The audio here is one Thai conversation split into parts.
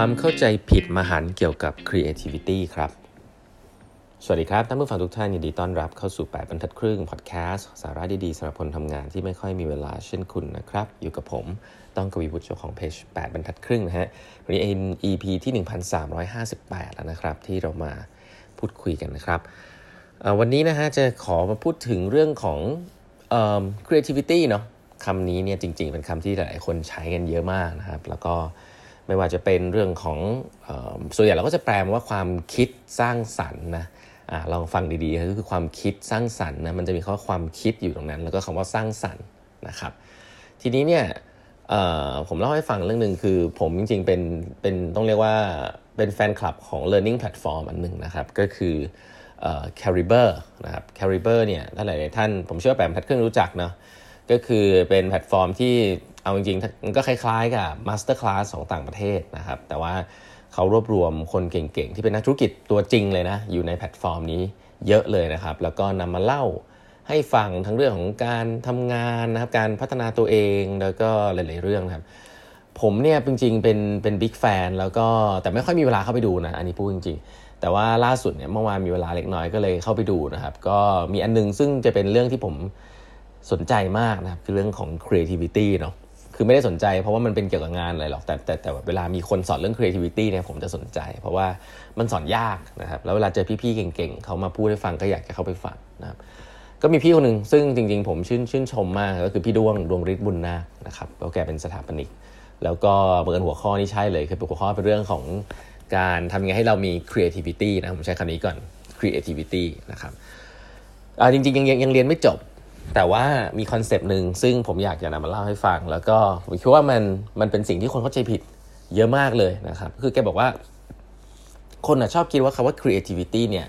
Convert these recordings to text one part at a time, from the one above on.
ความเข้าใจผิดมหันเกี่ยวกับ creativity ครับ สวัสดีครับ ท่านผู้ฟังทุกท่านยินดีต้อนรับเข้าสู่ 8 บรรทัดครึ่ง พอดแคสต์ สาระดี ๆสำหรับคนทำงานที่ไม่ค่อยมีเวลาเช่นคุณนะครับ อยู่กับผมต้องกวีวุฒิเจ้าของเพจ 8 บรรทัดครึ่งนะฮะ วันนี้ EP ที่ 1358 แล้วนะครับ ที่เรามาพูดคุยกันนะครับ วันนี้นะฮะจะขอมาพูดถึงเรื่องของ creativity เนาะคำนี้เนี่ยจริง ๆ เป็นคำที่หลายคนใช้กันเยอะมากนะครับ แล้วก็ ไม่ว่าจะเป็นเรื่องของอส่วนใหญ่เราก็จะแปลว่าความคิดสร้างสรรค์นะอลองฟังดีๆก็คือความคิดสร้างสรรค์นะมันจะมีคำว่าความคิดอยู่ตรงนั้น แล้วก็คำว่าสร้างสรรค์นะครับ ทีนี้เนี่ยผมเล่าให้ฟังเรื่องหนึ่งคือผมจริงๆเป็นเป็นต้องเรียกว่าเป็นแฟนคลับของ learning platform อันหนึ่งนะครับ ก็คือ Cariber นะครับ Cariber เนี่ยถ้าหลายๆท่านผมเชื่อว่าแปมทัดเครื่องรู้จักเนาะ ก็คือเป็นแพลตฟอร์มที่เอาจริงๆมันก็คล้ายๆ กับ MasterClass ของต่างประเทศนะครับ แต่ว่าเขารวบรวมคนเก่งๆ ที่เป็นนักธุรกิจตัวจริงเลยนะ อยู่ในแพลตฟอร์มนี้เยอะเลยนะครับ แล้วก็นำมาเล่าให้ฟังทั้งเรื่องของการทำงานนะครับ การพัฒนาตัวเองแล้วก็หลายๆเรื่องนะครับ ผมเนี่ยจริงๆเป็นเป็น big fan แล้วก็แต่ไม่ค่อยมีเวลาเข้าไปดูนะ อันนี้พูดจริงๆ แต่ว่าล่าสุดเนี่ยเมื่อวานมีเวลาเล็กน้อยก็เลยเข้าไปดูนะครับ ก็มีอันนึงซึ่งจะเป็นเรื่องที่ผม สนใจมากนะครับคือเรื่องของ creativity เนาะคือไม่ได้สนใจเพราะว่ามันเป็นเกี่ยวกับงานอะไรหรอกแต่แต่แต่เวลามีคนสอนเรื่อง creativity เนี่ยผมจะสนใจ เพราะว่ามันสอนยากนะครับแล้วเวลาเจอพี่ๆเก่งๆเขามาพูดให้ฟังก็อยากจะเข้าไปฟังนะครับก็มีพี่คนหนึ่งซึ่งจริงๆ ผมชื่นชื่นชมมากก็คือพี่ดวงดวงฤทธิ์บุญนาคนะครับก็แกเป็นสถาปนิก แล้วก็เบอร์หัวข้อนี่ใช่เลยคือหัวข้อเป็นเรื่องของการทำยังไงให้เรามี creativity นะผมใช้คำนี้ก่อน creativity นะครับจริงๆยังยังเรียนไม่จบ แต่ว่ามีคอนเซปต์หนึ่งซึ่งผมอยากจะนำมาเล่าให้ฟัง แล้วก็ผมคิดว่ามันมันเป็นสิ่งที่คนเข้าใจผิดเยอะมากเลยนะครับ คือแกบอกว่า คนชอบคิดว่าคำว่า creativity เนี่ย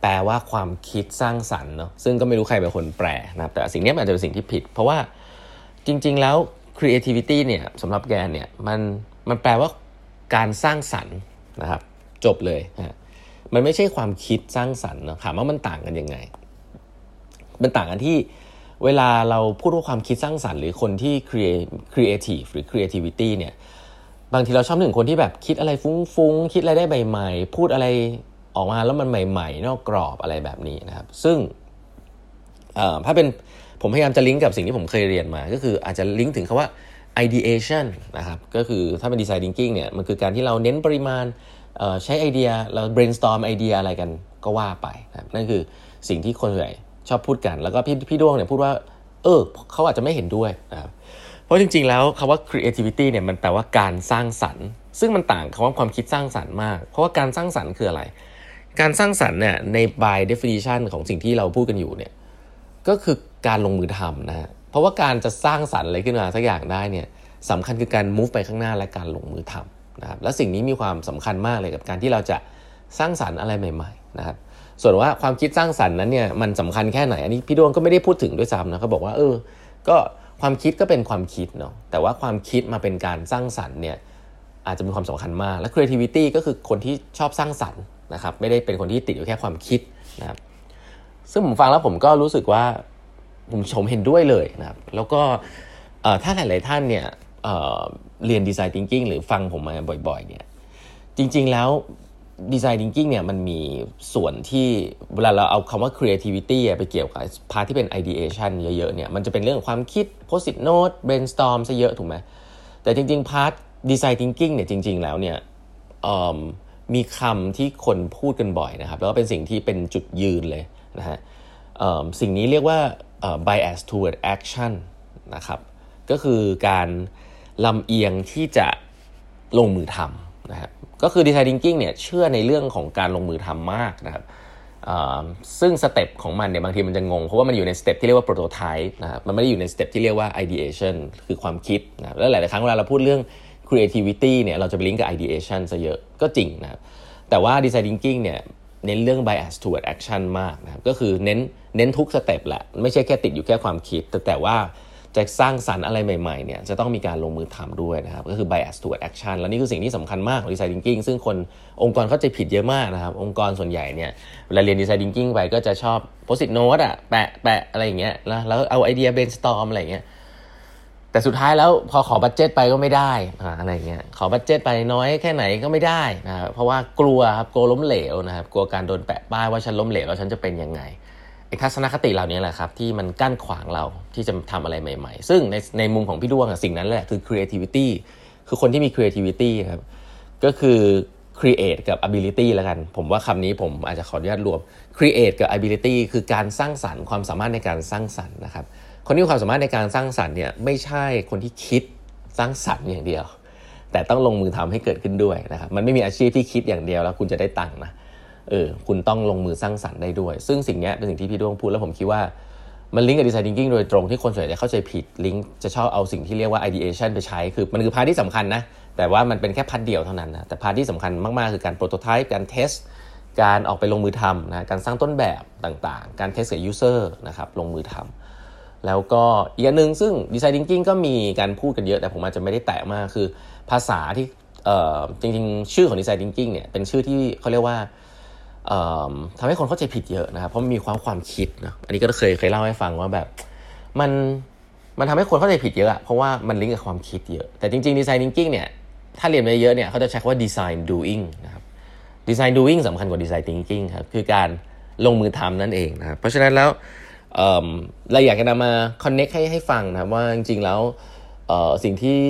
แปลว่าความคิดสร้างสรรค์เนาะซึ่งก็ไม่รู้ใครเป็นคนแปลนะครับแต่สิ่งนี้อาจจะเป็นสิ่งที่ผิด เพราะว่าจริง ๆ แล้ว creativity เนี่ยสำหรับแกเนี่ยมันมันแปลว่าการสร้างสรรค์นะครับ จบเลยนะมันไม่ใช่ความคิดสร้างสรรค์นะถามว่ามันต่างกันยังไง มันต่างกันที่ เวลาเราพูดว่าความคิดสร้างสรรค์หรือคนที่ creative หรือ creativity เนี่ยบางทีเราชอบถึงคนที่แบบคิดอะไรฟุ้งๆ คิดอะไรได้ใหม่ๆ พูดอะไรออกมาแล้วมันใหม่ ๆ นอกกรอบอะไรแบบนี้นะครับ ซึ่งถ้าเป็นผมพยายามจะลิงก์กับสิ่งที่ผมเคยเรียนมา ก็คืออาจจะลิงก์ถึงคาว่า ideation นะครับก็คือถ้าเป็น design thinking เนี่ยมันคือการที่เราเน้นปริมาณใช้ไอเดียเรา brainstorm ไอเดียอะไรกันก็ว่าไปนะนั่นคือสิ่งที่คนส่วนใหญ่ ชอบพูดกัน แล้วก็พี่พี่ดวงเนี่ยพูดว่า เออเขาอาจจะไม่เห็นด้วยนะครับเพราะจริง ๆ แล้วคำว่า creativity เนี่ยมันแปลว่าการสร้างสรรค์ ซึ่งมันต่างคำว่าความคิดสร้างสรรค์มาก เพราะว่าการสร้างสรรค์คืออะไร การสร้างสรรค์เนี่ยใน by definition ของสิ่งที่เราพูดกันอยู่เนี่ยก็คือการลงมือทำนะเพราะว่าการจะสร้างสรรค์อะไรขึ้นมาสักอย่างได้เนี่ยสำคัญคือการ move ไปข้างหน้าและการลงมือทำนะครับและสิ่งนี้มีความสำคัญมากเลยกับการที่เราจะสร้างสรรค์อะไรใหม่ ๆ นะครับ ส่วนว่าความคิดสร้างสรรค์นั้นเนี่ยมันสำคัญแค่ไหนอันนี้พี่ดวงก็ไม่ได้พูดถึงด้วยซ้ำนะเขาบอกว่าเออ ก็ความคิดก็เป็นความคิดเนาะแต่ว่าความคิดมาเป็นการสร้างสรรค์เนี่ยอาจจะมีความสำคัญมาก และ creativity ก็คือคนที่ชอบสร้างสรรค์นะครับ ไม่ได้เป็นคนที่ติดอยู่แค่ความคิดนะครับ ซึ่งผมฟังแล้วผมก็รู้สึกว่าผมชมเห็นด้วยเลยนะครับ แล้วก็ถ้าหลาย ๆ ท่านเนี่ยเรียน design thinking หรือฟังผมมาบ่อย ๆ เนี่ย จริง ๆ แล้ว design thinking เนี่ยมันมีส่วนที่เวลาเราเอาคำว่า creativity ไปเกี่ยวกับ part ที่เป็น ideation เยอะๆเนี่ยมันจะเป็นเรื่องความคิด post-it note brainstorm ซะเยอะถูกไหมแต่จริงๆ part design thinking เนี่ยจริง ๆ แล้วเนี่ยมีคำที่คนพูดกันบ่อยนะครับ แล้วก็เป็นสิ่งที่เป็นจุดยืนเลยนะฮะสิ่งนี้เรียกว่า bias toward action นะครับก็คือการลำเอียงที่จะลงมือทำนะครับ ก็คือ design thinking เนี่ยเชื่อในเรื่องของการลงมือทำมากนะครับซึ่ง step ของมันเนี่ยบางทีมันจะงง เพราะว่ามันอยู่ใน step ที่เรียกว่า prototype นะครับมันไม่ได้อยู่ใน step ที่เรียกว่า ideation คือความคิดนะแล้วหลาย ๆ ครั้งเวลาเราพูดเรื่อง creativity เนี่ยเราจะไปลิงก์กับ ideation ซะเยอะก็จริงนะครับแต่ว่า design thinking เนี่ยเน้นเรื่อง bias toward action มากนะครับก็คือเน้นเน้นทุกสเต็ปแหละไม่ใช่แค่ติดอยู่แค่ความคิด แต่แต่ว่า จะสร้างสรรค์อะไรใหม่ๆเนี่ยจะต้องมีการลงมือทำด้วยนะครับก็คือ bias toward action แล้วนี่คือสิ่งที่สำคัญมากของ design thinking ซึ่งคนองค์กรเข้าใจผิดเยอะมากนะครับ องค์กรส่วนใหญ่เนี่ยเวลาเรียน design thinking ไปก็จะชอบ post it note อะแปะแปะอะไรอย่างเงี้ยแล้วแล้วเอาไอเดีย brainstorm อะไรอย่างเงี้ยแต่สุดท้ายแล้วพอขอบัตเจ็ตไปก็ไม่ได้อะไรเงี้ยขอบัตเจ็ตไปน้อยแค่ไหนก็ไม่ได้นะครับเพราะว่ากลัวครับกลัวล้มเหลวนะครับกลัวการโดนแปะป้ายว่าฉันล้มเหลวแล้วฉันจะเป็นยังไง ทัศนคติเหล่านี้แหละครับที่มันกั้นขวางเราที่จะทำอะไรใหม่ ๆ ซึ่งในในมุมของพี่ด้วงสิ่งนั้นแหละคือ creativity คือคนที่มี creativity ครับก็คือ create กับ ability แล้วกัน ผมว่าคำนี้ผมอาจจะขออนุญาตรวม create กับ ability คือการสร้างสรรค์ความสามารถในการสร้างสรรค์นะครับ คนที่มีความสามารถในการสร้างสรรค์เนี่ยไม่ใช่คนที่คิดสร้างสรรค์อย่างเดียว แต่ต้องลงมือทำให้เกิดขึ้นด้วยนะครับ มันไม่มีอาชีพที่คิดอย่างเดียวแล้วคุณจะได้ตังค์นะ เออคุณต้องลงมือสร้างสรรค์ได้ด้วย ซึ่งสิ่งนี้เป็นสิ่งที่พี่ดวงพูดแล้วผมคิดว่ามันลิงก์กับ design thinking โดยตรงที่คนส่วนใหญ่จะเข้าใจผิดลิงก์จะชอบเอาสิ่งที่เรียกว่า ideation ไปใช้คือมันคือ part ที่สำคัญนะ แต่ว่ามันเป็นแค่ part เดียวเท่านั้นนะ แต่ part ที่สำคัญมากๆ คือการ prototype การ test การออกไปลงมือทำนะการสร้างต้นแบบต่างๆ การ test กับ user นะครับลงมือทำแล้วก็อีกอันหนึ่งซึ่ง design thinking ก็มีการพูดกันเยอะแต่ผมอาจจะไม่ได้แตะมากคือภาษาที่จริงๆ ชื่อของ design thinking เนี่ยเป็นชื่อที่เขาเรียกว่า ทำให้คนเข้าใจผิดเยอะนะครับเพราะมีความความคิดนะอันนี้ก็เคยเคยเล่าให้ฟังว่าแบบมันมันทำให้คนเข้าใจผิดเยอะเพราะว่ามันลิงก์กับความคิดเยอะแต่จริงๆ design thinking เนี่ยถ้าเรียนไปเยอะเนี่ยเขาจะใช้คำว่า design doing นะครับ design doing สำคัญกว่า design thinking ครับคือการลงมือทำนั่นเองนะครับเพราะฉะนั้นแล้วเราอยากจะนำมา connect ให้ให้ฟังนะว่าจริงๆแล้วสิ่งที่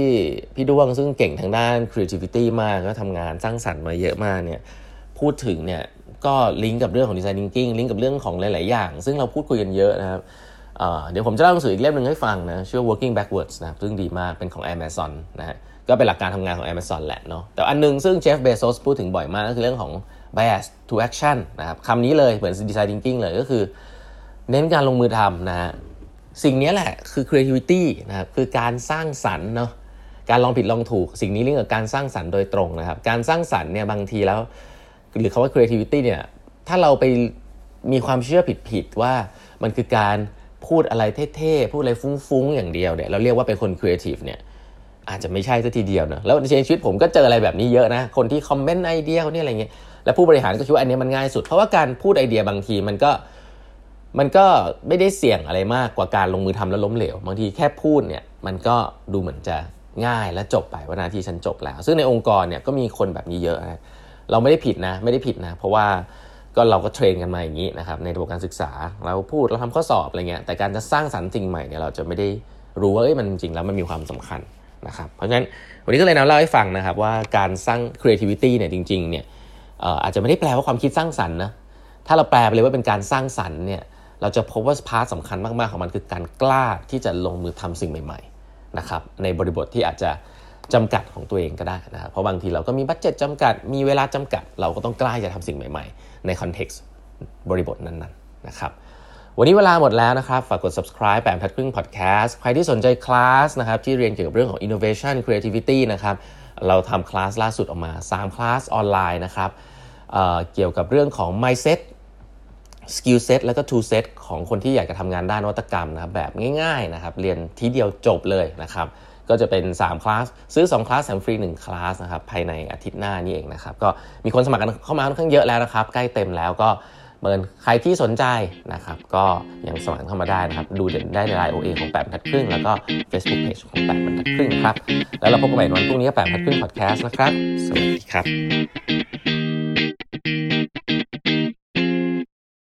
พี่ด้วงซึ่งเก่งทางด้าน creativity มากก็ทำงานสร้างสรรค์มาเยอะมากเนี่ยพูดถึงเนี่ย ก็ลิงก์กับเรื่องของ design thinking ลิงก์กับเรื่องของหลาย ๆ อย่าง ซึ่งเราพูดคุยกันเยอะนะครับเดี๋ยวผมจะเล่าหนังสืออีกเล่มหนึ่งให้ฟังนะชื่อ working backwards นะครับซึ่งดีมากเป็นของ Amazon นะฮะก็เป็นหลักการทำงานของ Amazon แหละเนาะแต่อันนึงซึ่งเจฟเบโซสพูดถึงบ่อยมากก็คือเรื่องของ bias to action นะครับคำนี้เลยเหมือน design thinking เลยก็คือ เน้นการลงมือทำนะฮะสิ่งนี้แหละคือ creativity นะครับคือการสร้างสรรค์เนาะการลองผิดลองถูก สิ่งนี้ลิงก์กับการสร้างสรรค์โดยตรงนะครับการสร้างสรรค์เนี่ยบางทีแล้ว หรือคำว่า creativity เนี่ยถ้าเราไปมีความเชื่อผิดๆว่ามันคือการพูดอะไรเท่ๆ พูดอะไรฟุ้งๆ อย่างเดียวเนี่ยเราเรียกว่าเป็นคนครีเอทีฟเนี่ยอาจจะไม่ใช่ซะทีเดียวนะแล้วในชีวิตผมก็เจออะไรแบบนี้เยอะนะ คนที่คอมเมนต์ไอเดียคนนี้อะไรเงี้ยแล้วผู้บริหารก็คิดว่าอันนี้มันง่ายสุด เพราะว่าการพูดไอเดียบางทีมันก็มันก็ไม่ได้เสี่ยงอะไรมากกว่าการลงมือทำแล้วล้มเหลว บางทีแค่พูดเนี่ยมันก็ดูเหมือนจะง่ายและจบไปว่านาทีฉันจบแล้ว ซึ่งในองค์กรเนี่ยก็มีคนแบบนี้เยอะนะ เราไม่ได้ผิดนะไม่ได้ผิดนะ เพราะว่าก็เราก็เทรนกันมาอย่างนี้นะครับในระบบการศึกษาเราพูดเราทำข้อสอบอะไรเงี้ยแต่การจะสร้างสรรค์สิ่งใหม่เนี่ยเราจะไม่ได้รู้ว่าเอ้ยมันจริงแล้วมันมีความสำคัญนะครับเพราะฉะนั้นวันนี้ก็เลยนำเล่าให้ฟังนะครับว่าการสร้าง creativity เนี่ยจริงๆเนี่ยอาจจะไม่ได้แปลว่าความคิดสร้างสรรค์นะถ้าเราแปลไปเลยว่าเป็นการสร้างสรรค์เนี่ยเราจะพบว่า part สำคัญมากๆของมันคือการกล้าที่จะลงมือทำสิ่งใหม่ ๆนะครับในบริบทที่อาจจะ จำกัดของตัวเองก็ได้นะครับเพราะบางทีเราก็มี budget จำกัด มีเวลาจำกัด เราก็ต้องกล้าจะทำสิ่งใหม่ๆ ใน context บริบทนั้นๆนะครับวันนี้เวลาหมดแล้วนะครับ ฝากกด subscribe แปดบรรทัดครึ่ง podcast ใครที่สนใจคลาสนะครับที่เรียนเกี่ยวกับเรื่องของ innovation creativity นะครับเราทำคลาสล่าสุดออกมา 3 คลาสออนไลน์นะครับเเกี่ยวกับเรื่องของ mindset skill set แล้วก็ tool set ของคนที่อยากจะทำงานด้านนวัตกรรมนะครับแบบง่ายๆนะครับเรียนทีเดียวจบเลยนะครับ ก็จะเป็น 3 คลาส ซื้อ 2 คลาสแถมฟรี 1 คลาสนะครับภายในอาทิตย์หน้านี่เองนะครับก็มีคนสมัครกันเข้ามาค่อนข้างเยอะแล้วนะครับ ใกล้เต็มแล้วก็เมินใครที่สนใจนะครับ ก็ยังสมัครเข้ามาได้นะครับ ดูเด่นได้ในไลน์โอเอของแปดบรรทัดครึ่ง แล้วก็ Facebook Page ของแปดบรรทัดครึ่งครับ แล้วเราพบกันใหม่วันพรุ่งนี้แปดบรรทัดครึ่งพอดแคสต์นะครับ สวัสดีครับ